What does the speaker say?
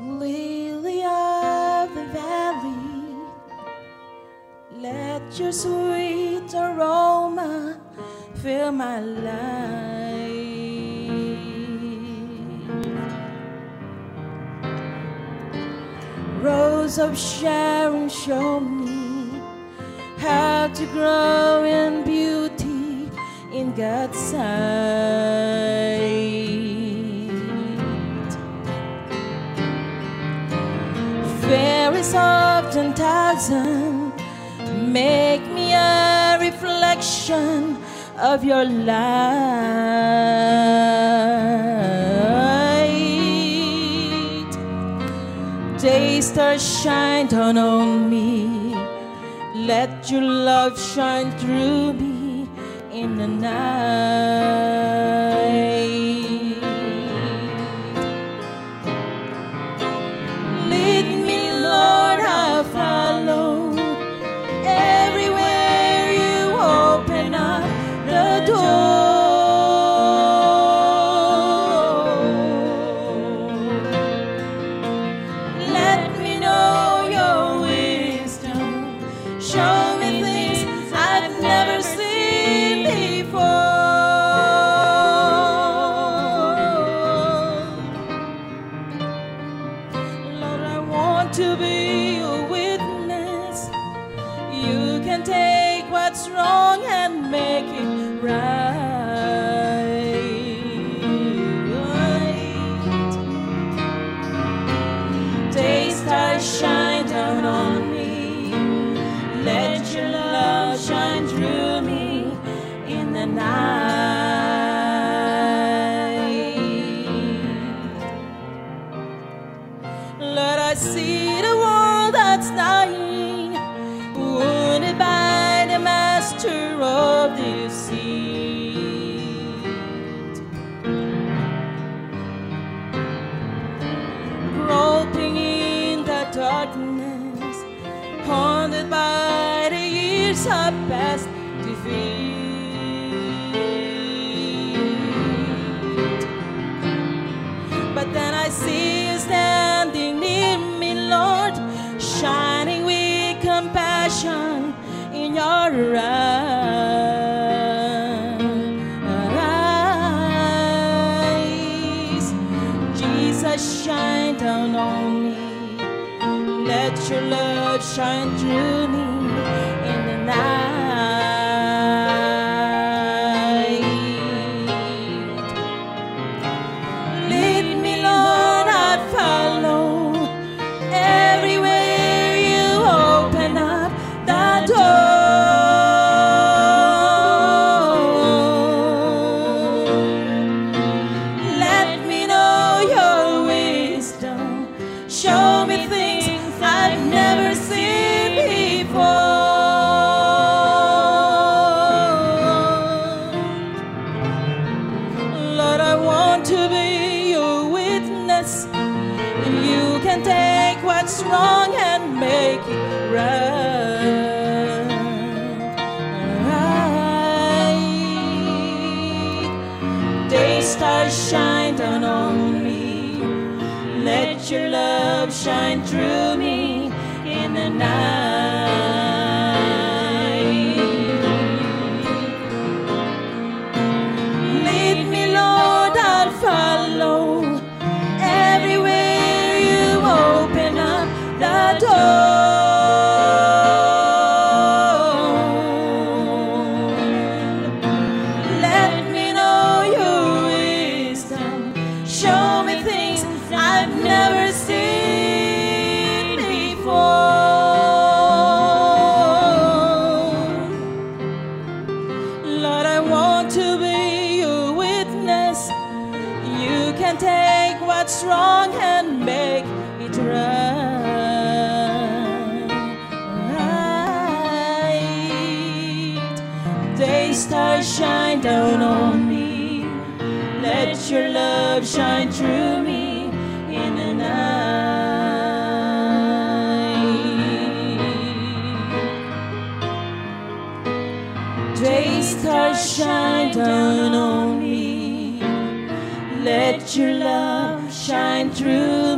Lily of the valley, let your sweet aroma fill my life. Rose of Sharon, show me how to grow in beauty in God's sight. Of ten thousand, make me a reflection of your light. Day stars shine down on me. Let your love shine through me in the night. You can take what's wrong and make it right. The years of past defeat. But then I see you standing near me, Lord, shining with compassion in your eyes. Jesus, shine down on me. Let your love shine through me what's wrong and make it right. Day stars shine down on me. Let your love shine through me in the night. What's and make it right. Day stars shine down on me. Let your love shine through me in the night. Day stars shine down on me. Let your love shine through